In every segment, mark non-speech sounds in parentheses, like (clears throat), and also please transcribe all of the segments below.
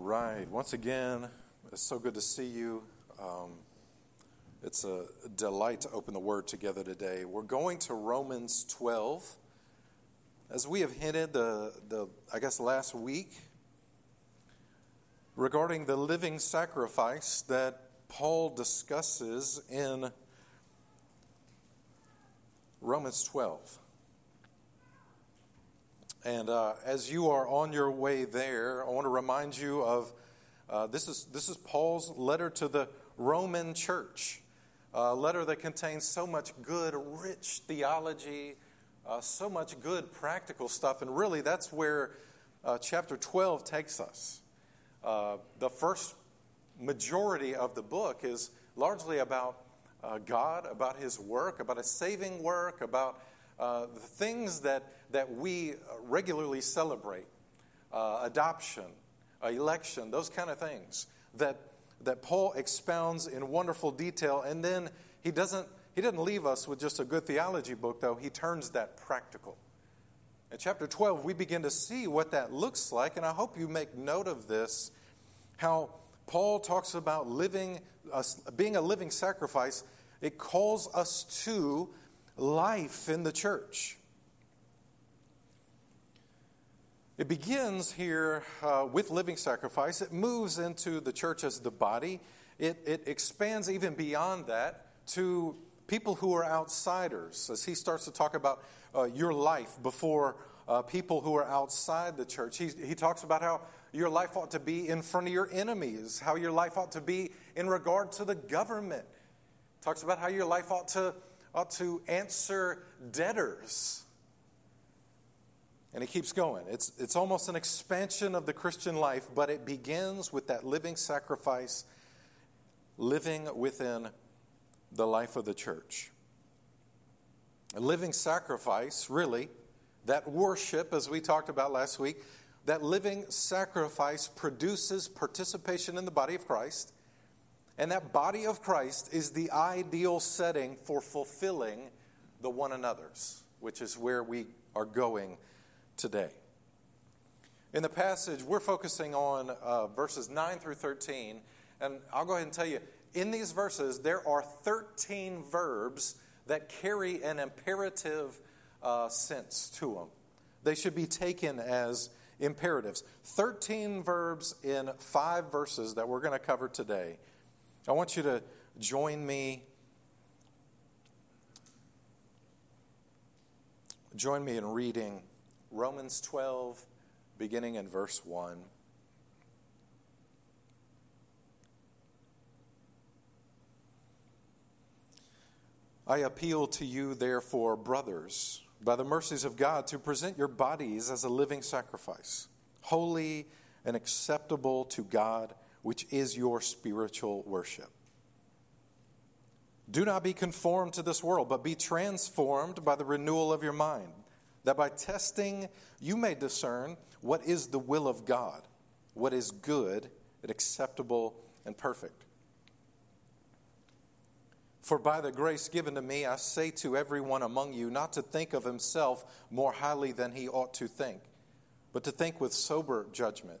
All right. Once again, it's so good to see you. Um, it's a delight to open the Word together today. We're going to Romans 12. As we have hinted, the, the I guess last week, regarding the living sacrifice that Paul discusses in Romans 12. And uh, as you are on your way there, I want to remind you of uh, this, is, this is Paul's letter to the Roman church, a letter that contains so much good, rich theology, uh, so much good practical stuff. And really, that's where uh, chapter 12 takes us. Uh, the first majority of the book is largely about uh, God, about His work, about His saving work, about uh, the things that, that we regularly celebrate uh, adoption, uh, election, those kind of things that, that Paul expounds in wonderful detail. And then he doesn't, he doesn't leave us with just a good theology book, though. He turns that practical. In chapter 12, we begin to see what that looks like, and I hope you make note of this how Paul talks about living, uh, being a living sacrifice. It calls us to life in the church. It begins here uh, with living sacrifice. It moves into the church as the body. It, it expands even beyond that to people who are outsiders as he starts to talk about uh, your life before uh, people who are outside the church. He, he talks about how your life ought to be in front of your enemies, how your life ought to be in regard to the government. Talks about how your life ought to ought to answer debtors. And he keeps going. It's, it's almost an expansion of the Christian life, but it begins with that living sacrifice, living within the life of the church. A living sacrifice, really, that worship, as we talked about last week, that living sacrifice produces participation in the body of Christ. And that body of Christ is the ideal setting for fulfilling the one another's, which is where we are going today. In the passage, we're focusing on uh, verses 9 through 13. And I'll go ahead and tell you in these verses, there are 13 verbs that carry an imperative uh, sense to them. They should be taken as imperatives. 13 verbs in five verses that we're going to cover today. I want you to join me. Join me in reading Romans 12, beginning in verse 1. I appeal to you, therefore, brothers, by the mercies of God, to present your bodies as a living sacrifice, holy and acceptable to God which is your spiritual worship. Do not be conformed to this world, but be transformed by the renewal of your mind, that by testing you may discern what is the will of God, what is good and acceptable and perfect. For by the grace given to me, I say to everyone among you not to think of himself more highly than he ought to think, but to think with sober judgment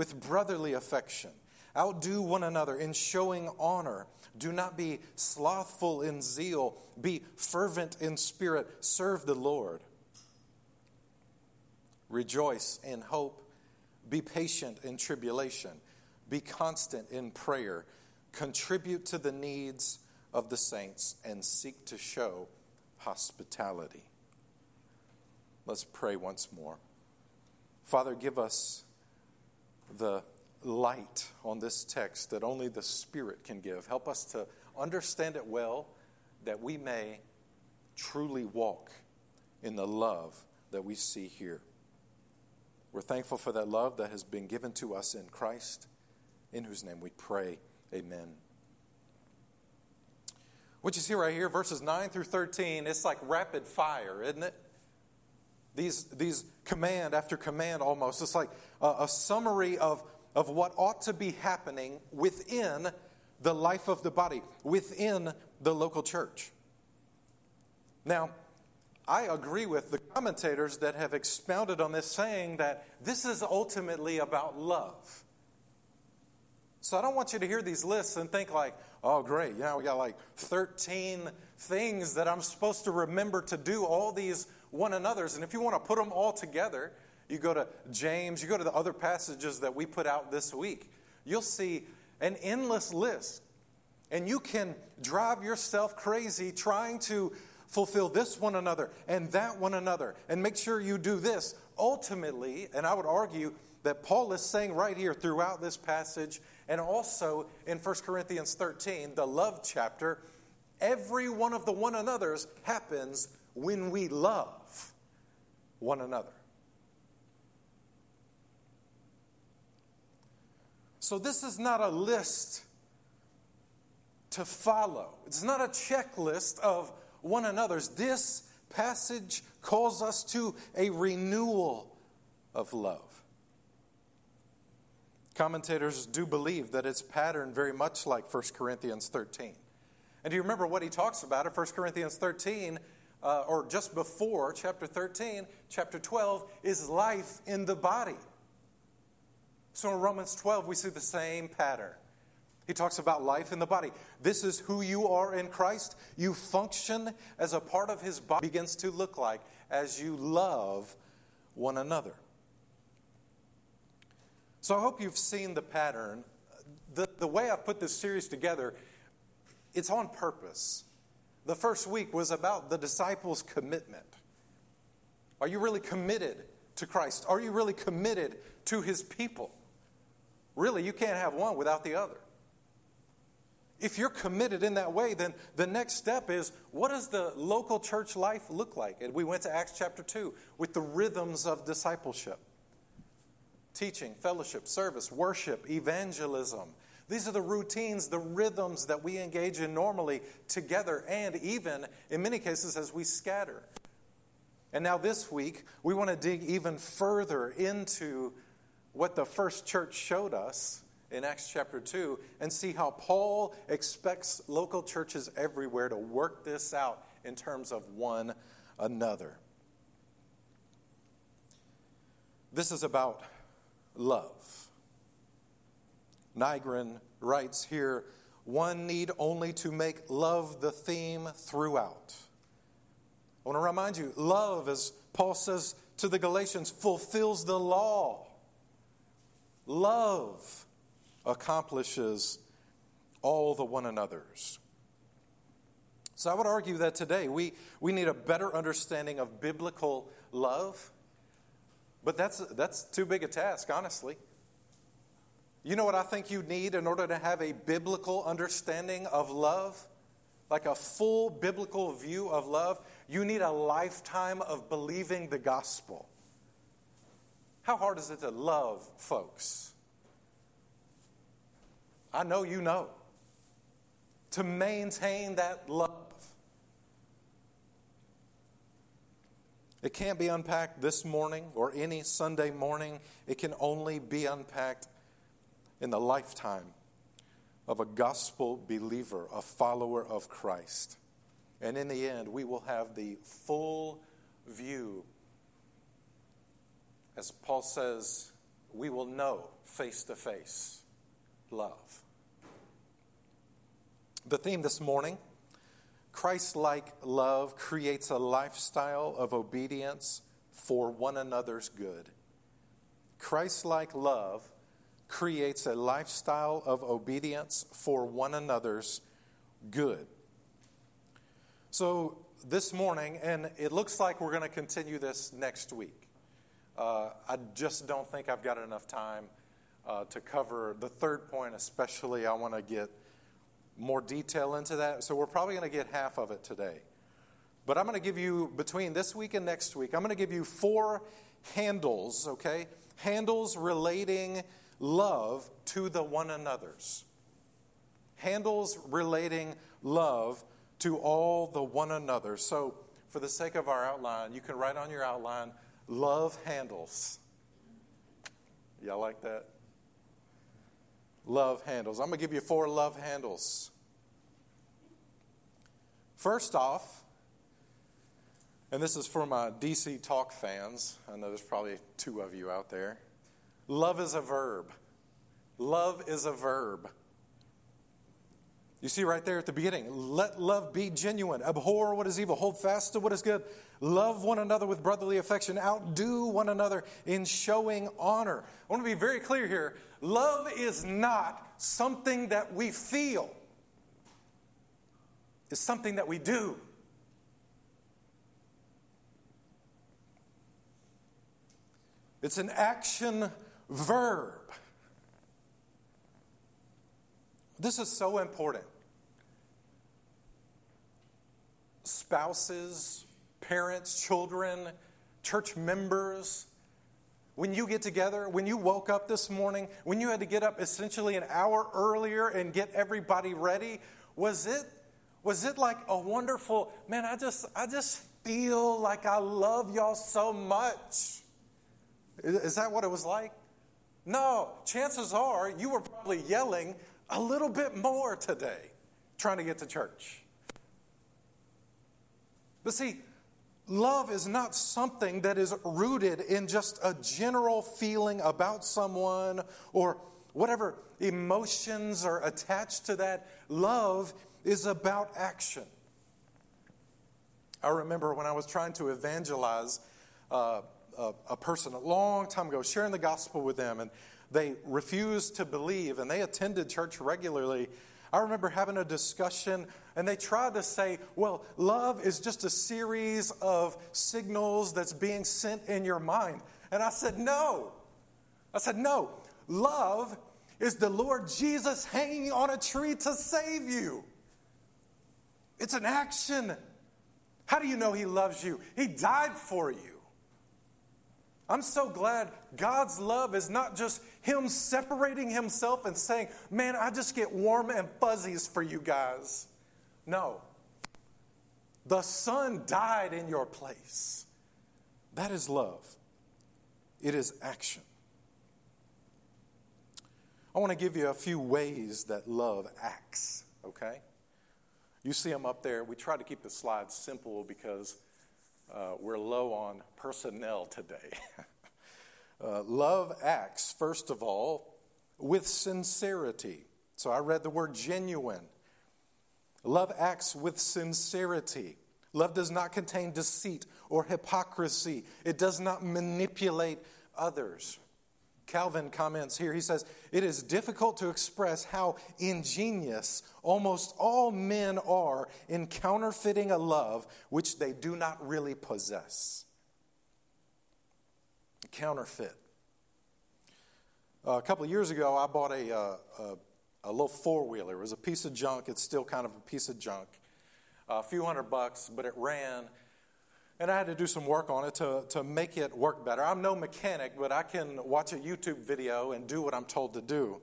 with brotherly affection. Outdo one another in showing honor. Do not be slothful in zeal. Be fervent in spirit. Serve the Lord. Rejoice in hope. Be patient in tribulation. Be constant in prayer. Contribute to the needs of the saints and seek to show hospitality. Let's pray once more. Father, give us the light on this text that only the Spirit can give. Help us to understand it well that we may truly walk in the love that we see here. We're thankful for that love that has been given to us in Christ, in whose name we pray. Amen. What you see right here, verses 9 through 13, it's like rapid fire, isn't it? These, these command after command almost. It's like a, a summary of, of what ought to be happening within the life of the body, within the local church. Now, I agree with the commentators that have expounded on this, saying that this is ultimately about love. So I don't want you to hear these lists and think like, oh, great, yeah, we got like 13 things that I'm supposed to remember to do, all these one another's. And if you want to put them all together, you go to James, you go to the other passages that we put out this week, you'll see an endless list. And you can drive yourself crazy trying to fulfill this one another and that one another and make sure you do this. Ultimately, and I would argue that Paul is saying right here throughout this passage and also in 1 Corinthians 13, the love chapter, every one of the one another's happens when we love one another. So, this is not a list to follow. It's not a checklist of one another's. This passage calls us to a renewal of love. Commentators do believe that it's patterned very much like 1 Corinthians 13. And do you remember what he talks about in 1 Corinthians 13, uh, or just before chapter 13, chapter 12, is life in the body. So in Romans 12, we see the same pattern. He talks about life in the body. This is who you are in Christ. You function as a part of his body, begins to look like as you love one another. So I hope you've seen the pattern. The, the way I've put this series together, it's on purpose. The first week was about the disciples' commitment. Are you really committed to Christ? Are you really committed to his people? Really, you can't have one without the other. If you're committed in that way, then the next step is what does the local church life look like? And we went to Acts chapter 2 with the rhythms of discipleship teaching, fellowship, service, worship, evangelism. These are the routines, the rhythms that we engage in normally together, and even in many cases as we scatter. And now, this week, we want to dig even further into what the first church showed us in Acts chapter 2 and see how Paul expects local churches everywhere to work this out in terms of one another. This is about love. Nygren writes here one need only to make love the theme throughout. I want to remind you love, as Paul says to the Galatians, fulfills the law. Love accomplishes all the one another's. So I would argue that today we, we need a better understanding of biblical love, but that's, that's too big a task, honestly. You know what I think you need in order to have a biblical understanding of love? Like a full biblical view of love? You need a lifetime of believing the gospel. How hard is it to love folks? I know you know. To maintain that love. It can't be unpacked this morning or any Sunday morning. It can only be unpacked in the lifetime of a gospel believer, a follower of Christ. And in the end, we will have the full view. As Paul says, we will know face to face love. The theme this morning Christ like love creates a lifestyle of obedience for one another's good. Christ like love creates a lifestyle of obedience for one another's good. So this morning, and it looks like we're going to continue this next week. Uh, I just don't think I've got enough time uh, to cover the third point, especially. I want to get more detail into that. So we're probably going to get half of it today. But I'm going to give you, between this week and next week, I'm going to give you four handles, okay? Handles relating love to the one another's. Handles relating love to all the one another. So, for the sake of our outline, you can write on your outline love handles. Y'all like that? Love handles. I'm going to give you four love handles. First off, and this is for my DC Talk fans. I know there's probably two of you out there. Love is a verb. Love is a verb. You see right there at the beginning, let love be genuine. Abhor what is evil, hold fast to what is good. Love one another with brotherly affection. Outdo one another in showing honor. I want to be very clear here. Love is not something that we feel, it's something that we do. It's an action verb. This is so important. Spouses, parents, children, church members, when you get together, when you woke up this morning, when you had to get up essentially an hour earlier and get everybody ready, was it was it like a wonderful, man, I just I just feel like I love y'all so much. Is that what it was like? No, chances are you were probably yelling, a little bit more today trying to get to church. But see, love is not something that is rooted in just a general feeling about someone or whatever emotions are attached to that. Love is about action. I remember when I was trying to evangelize uh, a, a person a long time ago, sharing the gospel with them, and they refused to believe and they attended church regularly. I remember having a discussion and they tried to say, well, love is just a series of signals that's being sent in your mind. And I said, no. I said, no. Love is the Lord Jesus hanging on a tree to save you. It's an action. How do you know He loves you? He died for you. I'm so glad God's love is not just Him separating Himself and saying, Man, I just get warm and fuzzies for you guys. No. The Son died in your place. That is love, it is action. I want to give you a few ways that love acts, okay? You see them up there. We try to keep the slides simple because uh, we're low on personnel today. (laughs) uh, love acts, first of all, with sincerity. So I read the word genuine. Love acts with sincerity. Love does not contain deceit or hypocrisy, it does not manipulate others. Calvin comments here. He says, It is difficult to express how ingenious almost all men are in counterfeiting a love which they do not really possess. Counterfeit. Uh, a couple of years ago, I bought a, uh, a, a little four wheeler. It was a piece of junk. It's still kind of a piece of junk. a few hundred bucks, but it ran and I had to do some work on it to, to make it work better. I'm no mechanic, but I can watch a YouTube video and do what I'm told to do.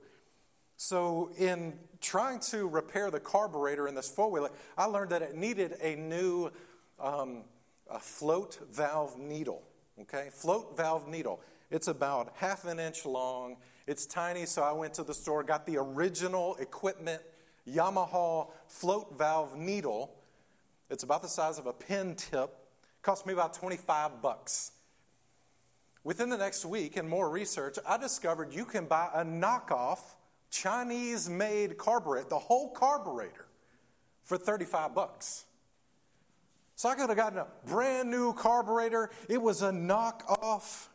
So, in trying to repair the carburetor in this four wheeler, I learned that it needed a new um, a float valve needle. Okay, float valve needle. It's about half an inch long. It's tiny, so I went to the store, got the original equipment Yamaha float valve needle. It's about the size of a pen tip Cost me about 25 bucks. Within the next week and more research, I discovered you can buy a knockoff Chinese made carburetor, the whole carburetor, for 35 bucks. So I could have gotten a brand new carburetor. It was a knockoff.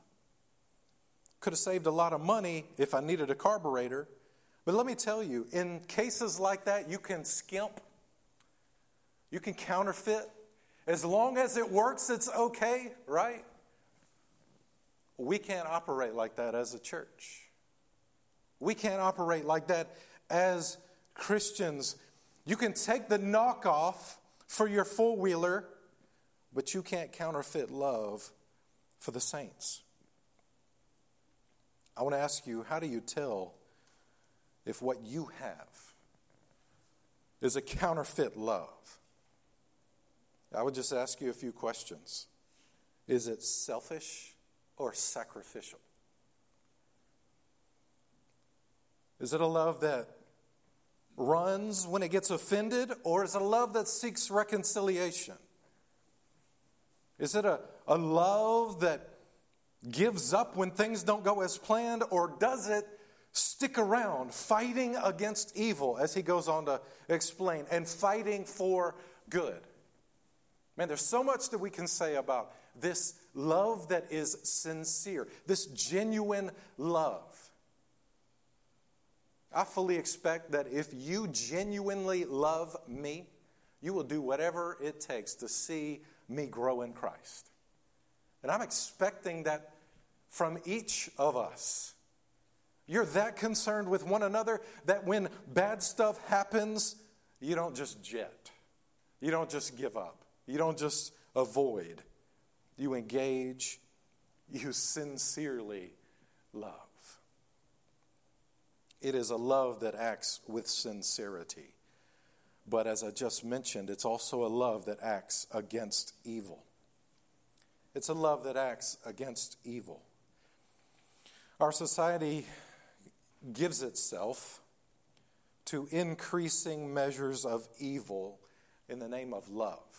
Could have saved a lot of money if I needed a carburetor. But let me tell you, in cases like that, you can skimp, you can counterfeit, As long as it works, it's okay, right? We can't operate like that as a church. We can't operate like that as Christians. You can take the knockoff for your four wheeler, but you can't counterfeit love for the saints. I want to ask you how do you tell if what you have is a counterfeit love? I would just ask you a few questions. Is it selfish or sacrificial? Is it a love that runs when it gets offended, or is it a love that seeks reconciliation? Is it a, a love that gives up when things don't go as planned, or does it stick around fighting against evil, as he goes on to explain, and fighting for good? Man, there's so much that we can say about this love that is sincere, this genuine love. I fully expect that if you genuinely love me, you will do whatever it takes to see me grow in Christ. And I'm expecting that from each of us. You're that concerned with one another that when bad stuff happens, you don't just jet. You don't just give up. You don't just avoid. You engage. You sincerely love. It is a love that acts with sincerity. But as I just mentioned, it's also a love that acts against evil. It's a love that acts against evil. Our society gives itself to increasing measures of evil in the name of love.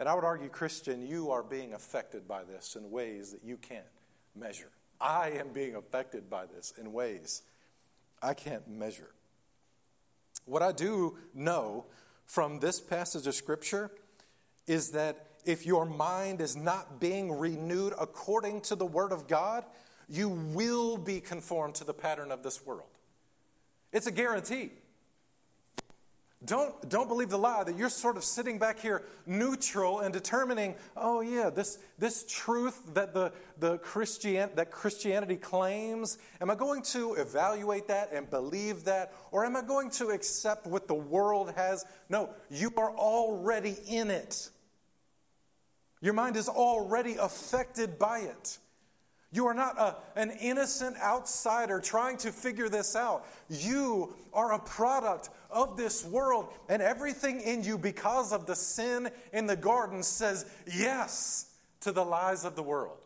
And I would argue, Christian, you are being affected by this in ways that you can't measure. I am being affected by this in ways I can't measure. What I do know from this passage of Scripture is that if your mind is not being renewed according to the Word of God, you will be conformed to the pattern of this world. It's a guarantee. Don't, don't believe the lie that you're sort of sitting back here neutral and determining, oh, yeah, this, this truth that, the, the Christian, that Christianity claims, am I going to evaluate that and believe that? Or am I going to accept what the world has? No, you are already in it. Your mind is already affected by it. You are not a, an innocent outsider trying to figure this out. You are a product of this world, and everything in you, because of the sin in the garden, says yes to the lies of the world.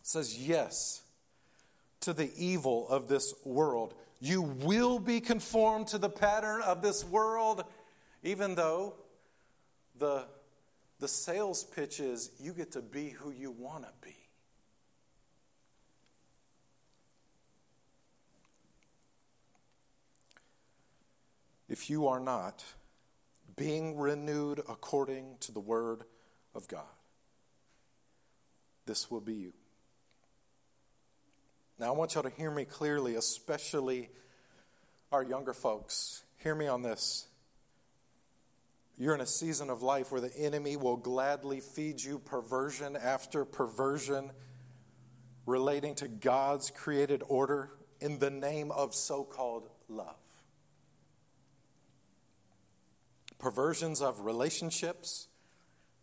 It says yes to the evil of this world. You will be conformed to the pattern of this world, even though the the sales pitch is you get to be who you want to be. If you are not being renewed according to the Word of God, this will be you. Now, I want y'all to hear me clearly, especially our younger folks. Hear me on this. You're in a season of life where the enemy will gladly feed you perversion after perversion relating to God's created order in the name of so called love. Perversions of relationships,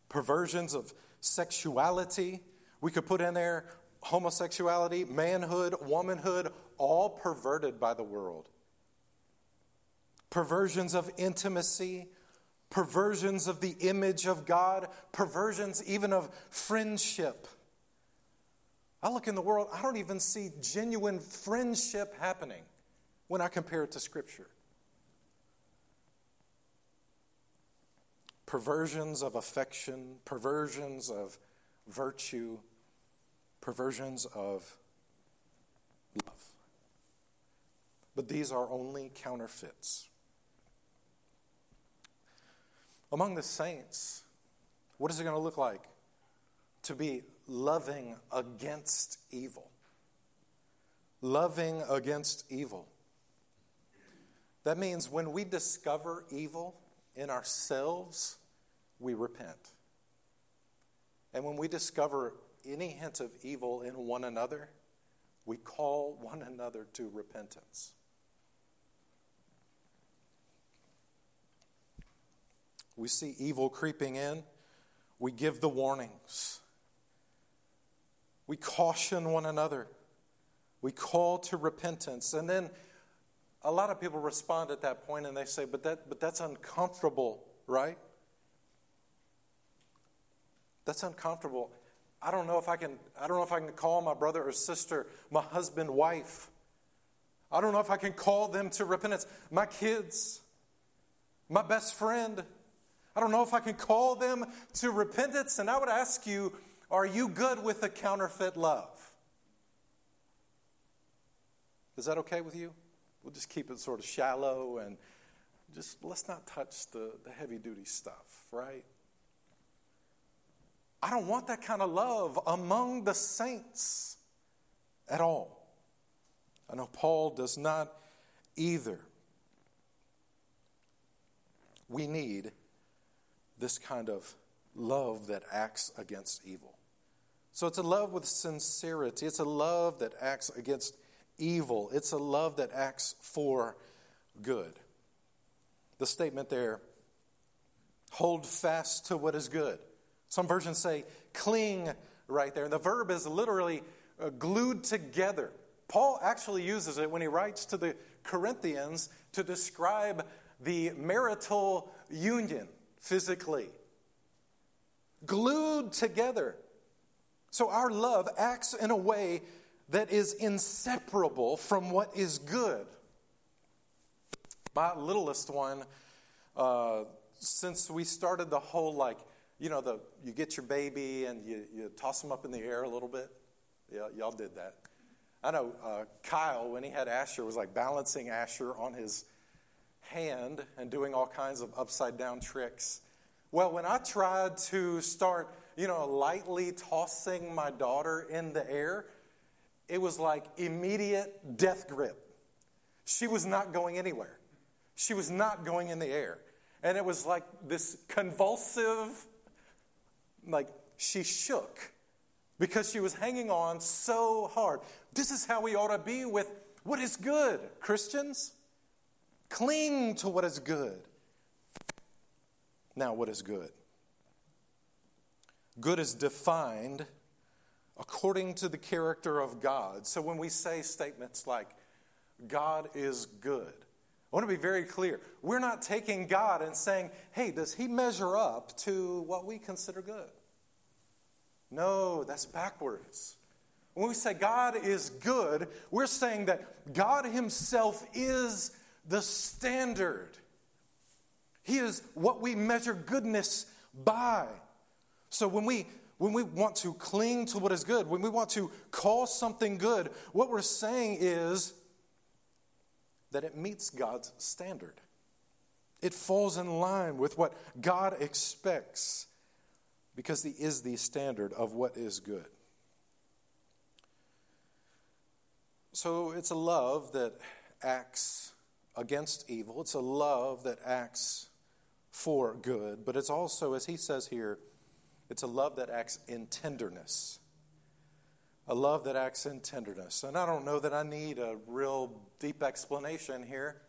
perversions of sexuality. We could put in there homosexuality, manhood, womanhood, all perverted by the world. Perversions of intimacy, perversions of the image of God, perversions even of friendship. I look in the world, I don't even see genuine friendship happening when I compare it to Scripture. Perversions of affection, perversions of virtue, perversions of love. But these are only counterfeits. Among the saints, what is it going to look like to be loving against evil? Loving against evil. That means when we discover evil in ourselves, we repent. And when we discover any hint of evil in one another, we call one another to repentance. We see evil creeping in, we give the warnings. We caution one another. We call to repentance. And then a lot of people respond at that point and they say, but, that, but that's uncomfortable, right? That's uncomfortable. I don't know if I can I don't know if I can call my brother or sister, my husband, wife. I don't know if I can call them to repentance. My kids, my best friend. I don't know if I can call them to repentance. And I would ask you, are you good with the counterfeit love? Is that okay with you? We'll just keep it sort of shallow and just let's not touch the, the heavy duty stuff, right? I don't want that kind of love among the saints at all. I know Paul does not either. We need this kind of love that acts against evil. So it's a love with sincerity, it's a love that acts against evil, it's a love that acts for good. The statement there hold fast to what is good. Some versions say cling right there. And the verb is literally uh, glued together. Paul actually uses it when he writes to the Corinthians to describe the marital union physically. Glued together. So our love acts in a way that is inseparable from what is good. My littlest one, uh, since we started the whole like you know, the, you get your baby and you, you toss them up in the air a little bit. Yeah, y'all did that. I know uh, Kyle, when he had Asher, was like balancing Asher on his hand and doing all kinds of upside down tricks. Well, when I tried to start, you know, lightly tossing my daughter in the air, it was like immediate death grip. She was not going anywhere. She was not going in the air. And it was like this convulsive like she shook because she was hanging on so hard. This is how we ought to be with what is good, Christians. Cling to what is good. Now, what is good? Good is defined according to the character of God. So when we say statements like, God is good, I want to be very clear. We're not taking God and saying, hey, does he measure up to what we consider good? No, that's backwards. When we say God is good, we're saying that God Himself is the standard. He is what we measure goodness by. So when we when we want to cling to what is good, when we want to call something good, what we're saying is that it meets God's standard. It falls in line with what God expects because He is the standard of what is good. So it's a love that acts against evil, it's a love that acts for good, but it's also, as he says here, it's a love that acts in tenderness a love that acts in tenderness. And I don't know that I need a real deep explanation here.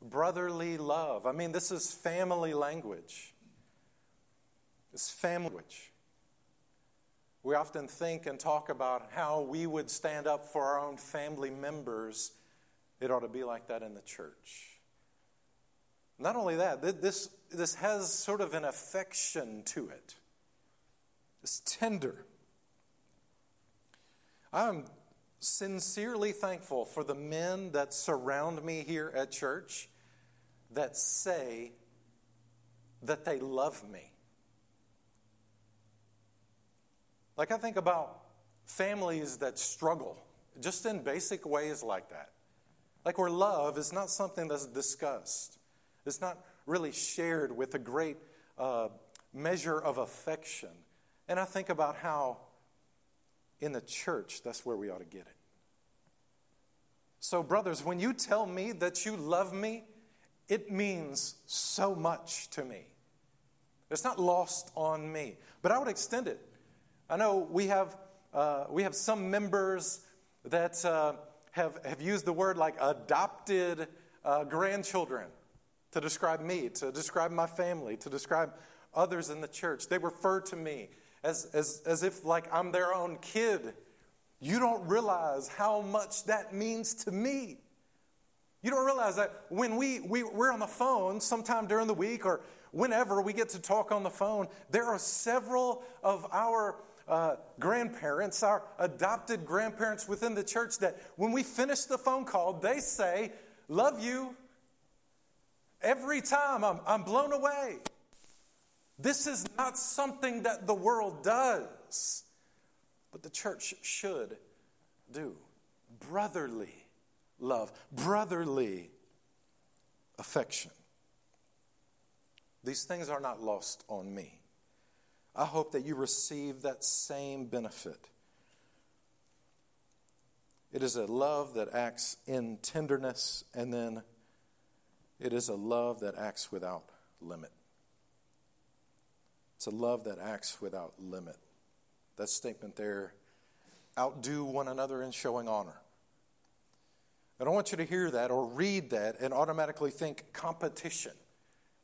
Brotherly love. I mean, this is family language. It's family language. We often think and talk about how we would stand up for our own family members. It ought to be like that in the church. Not only that, this, this has sort of an affection to it. It's tender. I'm sincerely thankful for the men that surround me here at church that say that they love me. Like, I think about families that struggle just in basic ways like that. Like, where love is not something that's discussed, it's not really shared with a great uh, measure of affection. And I think about how in the church, that's where we ought to get it. So, brothers, when you tell me that you love me it means so much to me. It's not lost on me. But I would extend it. I know we have, uh, we have some members that uh, have, have used the word like adopted uh, grandchildren to describe me, to describe my family, to describe others in the church. They refer to me as, as, as if like I'm their own kid. You don't realize how much that means to me. You don't realize that when we, we, we're on the phone sometime during the week or whenever we get to talk on the phone, there are several of our uh, grandparents, our adopted grandparents within the church, that when we finish the phone call, they say, Love you. Every time I'm, I'm blown away. This is not something that the world does, but the church should do. Brotherly love, brotherly affection. These things are not lost on me. I hope that you receive that same benefit. It is a love that acts in tenderness, and then it is a love that acts without limit. It's a love that acts without limit. That statement there outdo one another in showing honor. I don't want you to hear that or read that and automatically think competition.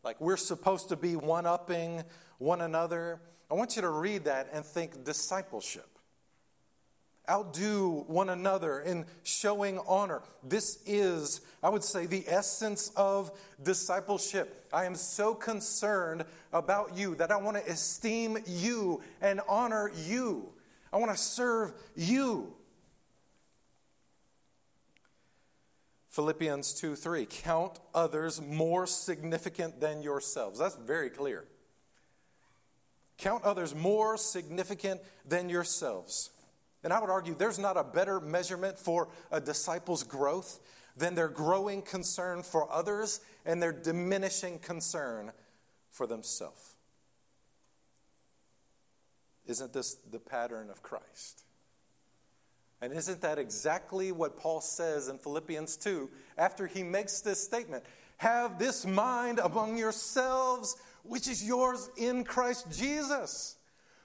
Like we're supposed to be one upping one another. I want you to read that and think discipleship. Outdo one another in showing honor. This is, I would say, the essence of discipleship. I am so concerned about you that I want to esteem you and honor you. I want to serve you. Philippians 2 3. Count others more significant than yourselves. That's very clear. Count others more significant than yourselves. And I would argue there's not a better measurement for a disciple's growth than their growing concern for others and their diminishing concern for themselves. Isn't this the pattern of Christ? And isn't that exactly what Paul says in Philippians 2 after he makes this statement? Have this mind among yourselves which is yours in Christ Jesus,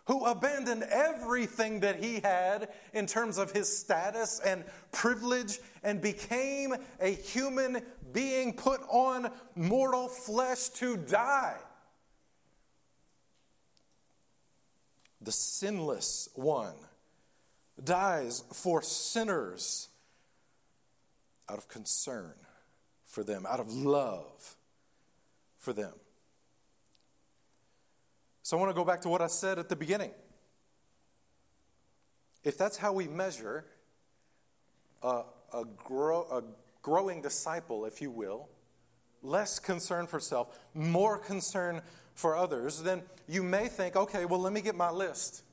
who abandoned everything that he had in terms of his status and privilege and became a human being put on mortal flesh to die. The sinless one dies for sinners out of concern for them, out of love for them. So I want to go back to what I said at the beginning. If that's how we measure a, a, grow, a growing disciple, if you will, less concern for self, more concern for others, then you may think, okay, well, let me get my list.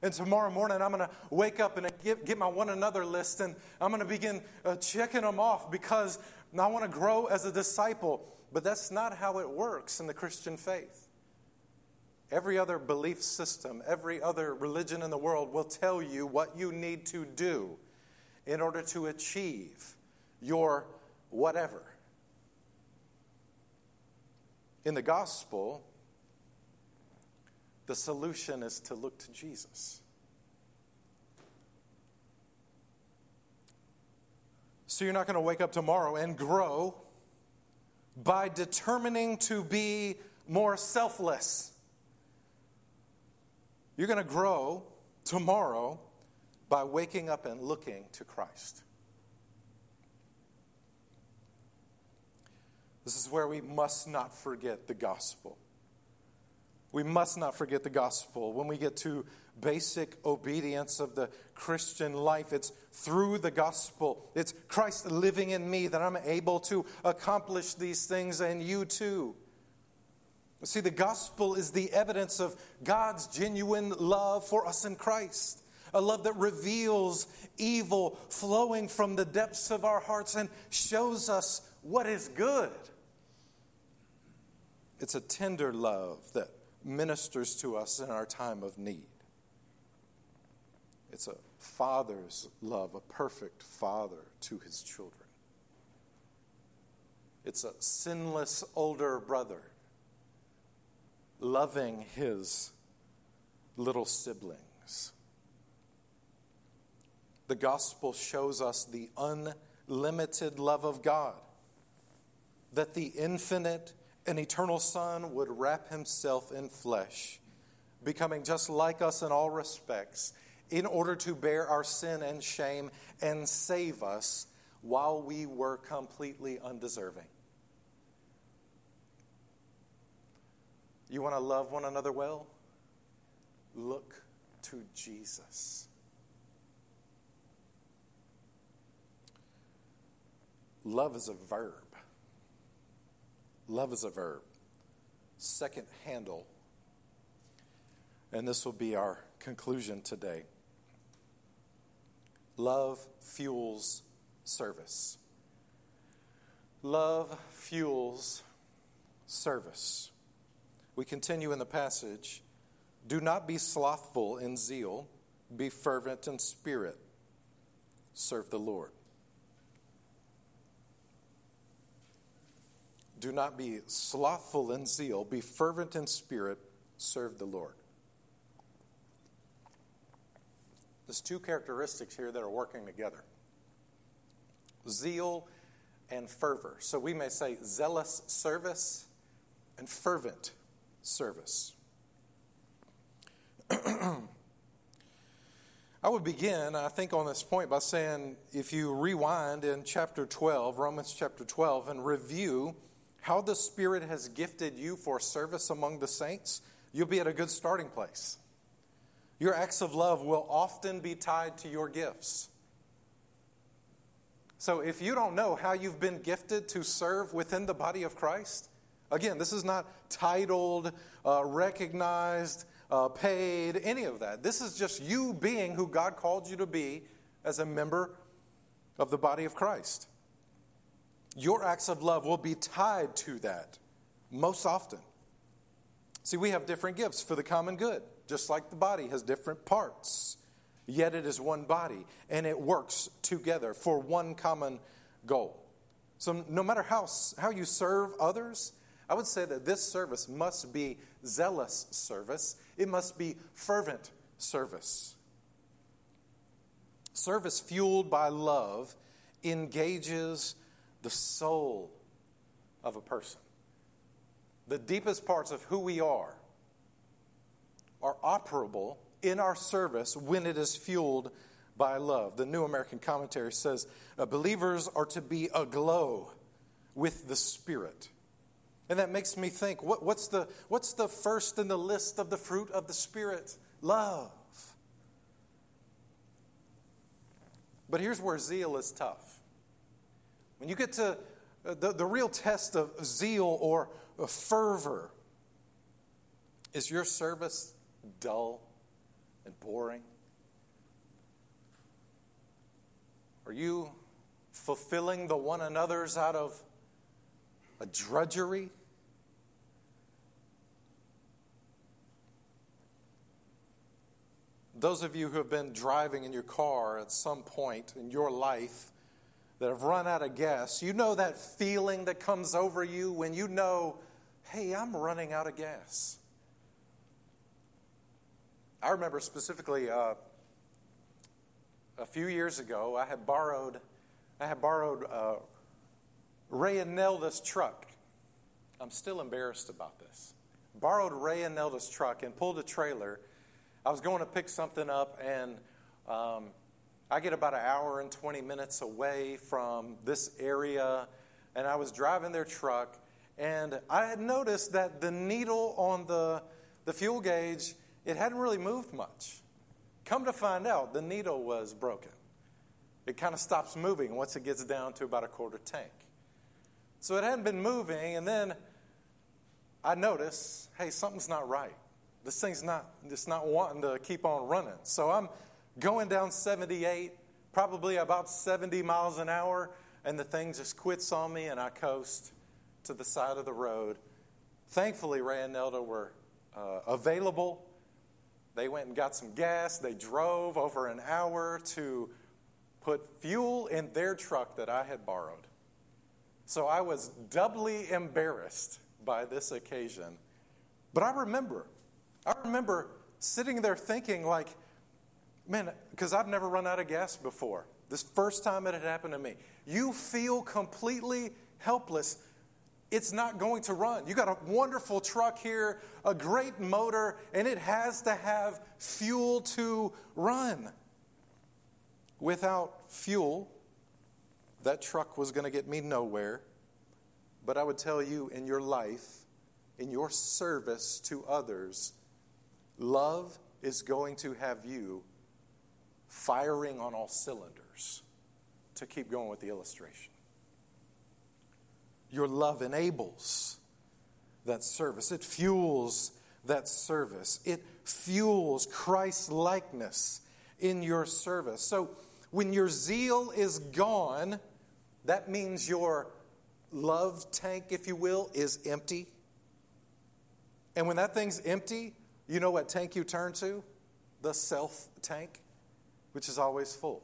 And tomorrow morning, I'm going to wake up and get, get my one another list, and I'm going to begin uh, checking them off because I want to grow as a disciple. But that's not how it works in the Christian faith. Every other belief system, every other religion in the world will tell you what you need to do in order to achieve your whatever. In the gospel, the solution is to look to Jesus. So you're not going to wake up tomorrow and grow by determining to be more selfless. You're going to grow tomorrow by waking up and looking to Christ. This is where we must not forget the gospel. We must not forget the gospel. When we get to basic obedience of the Christian life, it's through the gospel. It's Christ living in me that I'm able to accomplish these things, and you too. See, the gospel is the evidence of God's genuine love for us in Christ. A love that reveals evil flowing from the depths of our hearts and shows us what is good. It's a tender love that ministers to us in our time of need. It's a father's love, a perfect father to his children. It's a sinless older brother loving his little siblings. The gospel shows us the unlimited love of God, that the infinite and eternal Son would wrap himself in flesh, becoming just like us in all respects, in order to bear our sin and shame and save us while we were completely undeserving. You want to love one another well? Look to Jesus. Love is a verb. Love is a verb. Second handle. And this will be our conclusion today. Love fuels service. Love fuels service. We continue in the passage. Do not be slothful in zeal, be fervent in spirit. Serve the Lord. Do not be slothful in zeal, be fervent in spirit, serve the Lord. There's two characteristics here that are working together zeal and fervor. So we may say zealous service and fervent service. (clears throat) I would begin, I think, on this point by saying if you rewind in chapter 12, Romans chapter 12, and review how the Spirit has gifted you for service among the saints, you'll be at a good starting place. Your acts of love will often be tied to your gifts. So if you don't know how you've been gifted to serve within the body of Christ, again, this is not titled, uh, recognized, uh, paid, any of that. This is just you being who God called you to be as a member of the body of Christ. Your acts of love will be tied to that most often. See, we have different gifts for the common good, just like the body has different parts. Yet it is one body, and it works together for one common goal. So, no matter how, how you serve others, I would say that this service must be zealous service, it must be fervent service. Service fueled by love engages the soul of a person. The deepest parts of who we are are operable in our service when it is fueled by love. The New American Commentary says uh, believers are to be aglow with the Spirit. And that makes me think what, what's, the, what's the first in the list of the fruit of the Spirit? Love. But here's where zeal is tough. When you get to uh, the, the real test of zeal or fervor, is your service dull and boring? Are you fulfilling the one another's out of a drudgery? Those of you who have been driving in your car at some point in your life that have run out of gas, you know that feeling that comes over you when you know, hey, I'm running out of gas. I remember specifically uh, a few years ago, I had borrowed, I had borrowed uh, Ray and Nelda's truck. I'm still embarrassed about this. Borrowed Ray and Nelda's truck and pulled a trailer. I was going to pick something up, and um, I get about an hour and 20 minutes away from this area, and I was driving their truck, and I had noticed that the needle on the, the fuel gauge, it hadn't really moved much. Come to find out, the needle was broken. It kind of stops moving once it gets down to about a quarter tank. So it hadn't been moving, and then I notice, hey, something's not right. This thing's not, it's not wanting to keep on running. So I'm going down 78, probably about 70 miles an hour, and the thing just quits on me, and I coast to the side of the road. Thankfully, Ray and Nelda were uh, available. They went and got some gas. They drove over an hour to put fuel in their truck that I had borrowed. So I was doubly embarrassed by this occasion. But I remember, I remember sitting there thinking, like, man, because I've never run out of gas before. This first time it had happened to me. You feel completely helpless. It's not going to run. You got a wonderful truck here, a great motor, and it has to have fuel to run. Without fuel, that truck was going to get me nowhere. But I would tell you in your life, in your service to others, love is going to have you firing on all cylinders to keep going with the illustration. Your love enables that service, it fuels that service, it fuels Christ likeness in your service. So when your zeal is gone, that means your love tank, if you will, is empty. And when that thing's empty, you know what tank you turn to? The self tank, which is always full.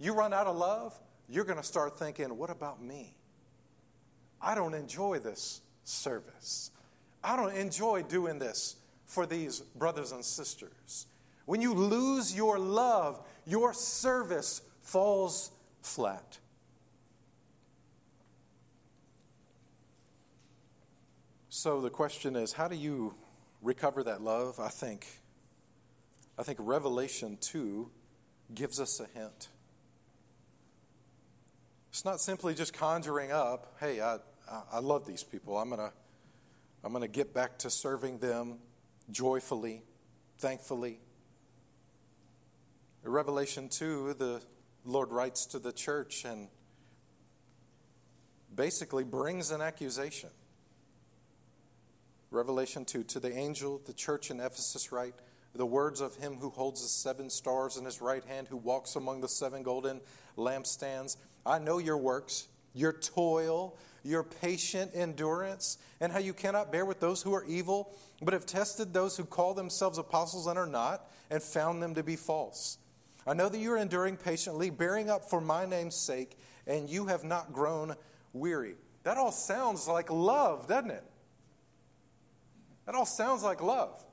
You run out of love, you're going to start thinking, what about me? I don't enjoy this service. I don't enjoy doing this for these brothers and sisters. When you lose your love, your service falls flat. So the question is how do you recover that love? I think I think Revelation 2 gives us a hint. It's not simply just conjuring up, hey, I, I love these people. I'm going to I'm going to get back to serving them joyfully, thankfully. In Revelation 2, the Lord writes to the church and basically brings an accusation. Revelation 2 To the angel, the church in Ephesus, write the words of him who holds the seven stars in his right hand, who walks among the seven golden lampstands. I know your works, your toil, your patient endurance, and how you cannot bear with those who are evil, but have tested those who call themselves apostles and are not, and found them to be false. I know that you are enduring patiently, bearing up for my name's sake, and you have not grown weary. That all sounds like love, doesn't it? That all sounds like love.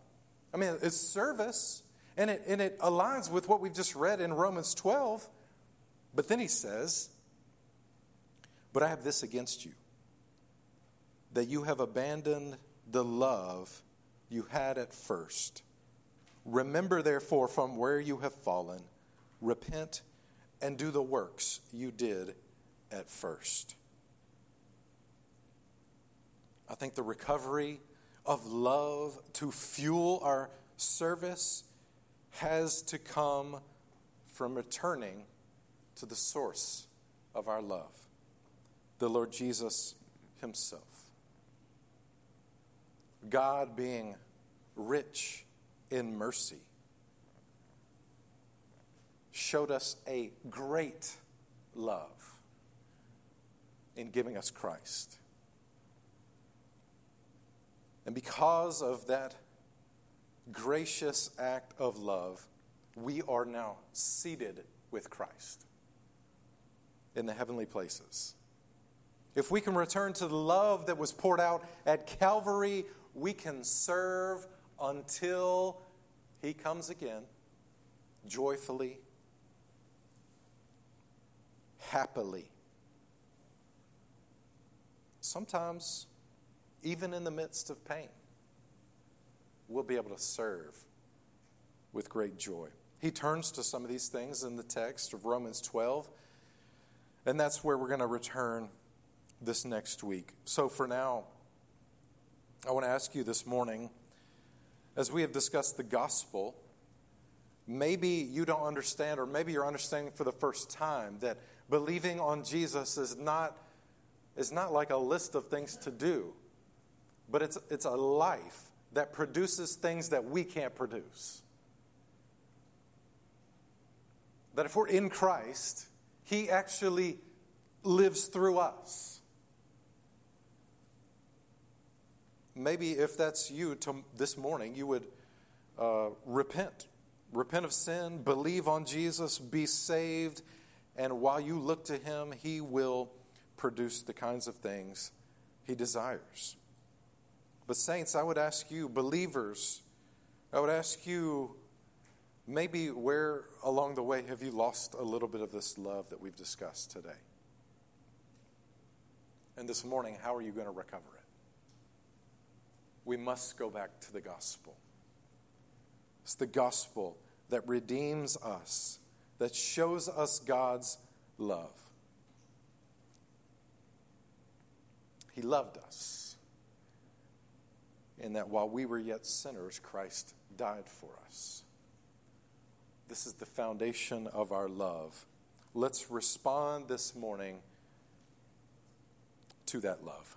I mean, it's service, and it, and it aligns with what we've just read in Romans 12. But then he says, But I have this against you, that you have abandoned the love you had at first. Remember, therefore, from where you have fallen, repent and do the works you did at first. I think the recovery of love to fuel our service has to come from returning to the source of our love, the Lord Jesus Himself. God being rich in mercy showed us a great love in giving us Christ. And because of that gracious act of love, we are now seated with Christ in the heavenly places. If we can return to the love that was poured out at Calvary, we can serve until He comes again, joyfully, happily. Sometimes even in the midst of pain, we'll be able to serve with great joy. He turns to some of these things in the text of Romans 12, and that's where we're going to return this next week. So for now, I want to ask you this morning, as we have discussed the gospel, maybe you don't understand, or maybe you're understanding for the first time, that believing on Jesus is not, is not like a list of things to do but it's, it's a life that produces things that we can't produce. That if we're in Christ, He actually lives through us. Maybe if that's you to, this morning, you would uh, repent. Repent of sin, believe on Jesus, be saved, and while you look to Him, He will produce the kinds of things he desires. But, saints, I would ask you, believers, I would ask you, maybe where along the way have you lost a little bit of this love that we've discussed today? And this morning, how are you going to recover it? We must go back to the gospel. It's the gospel that redeems us, that shows us God's love. He loved us. In that while we were yet sinners, Christ died for us. This is the foundation of our love. Let's respond this morning to that love.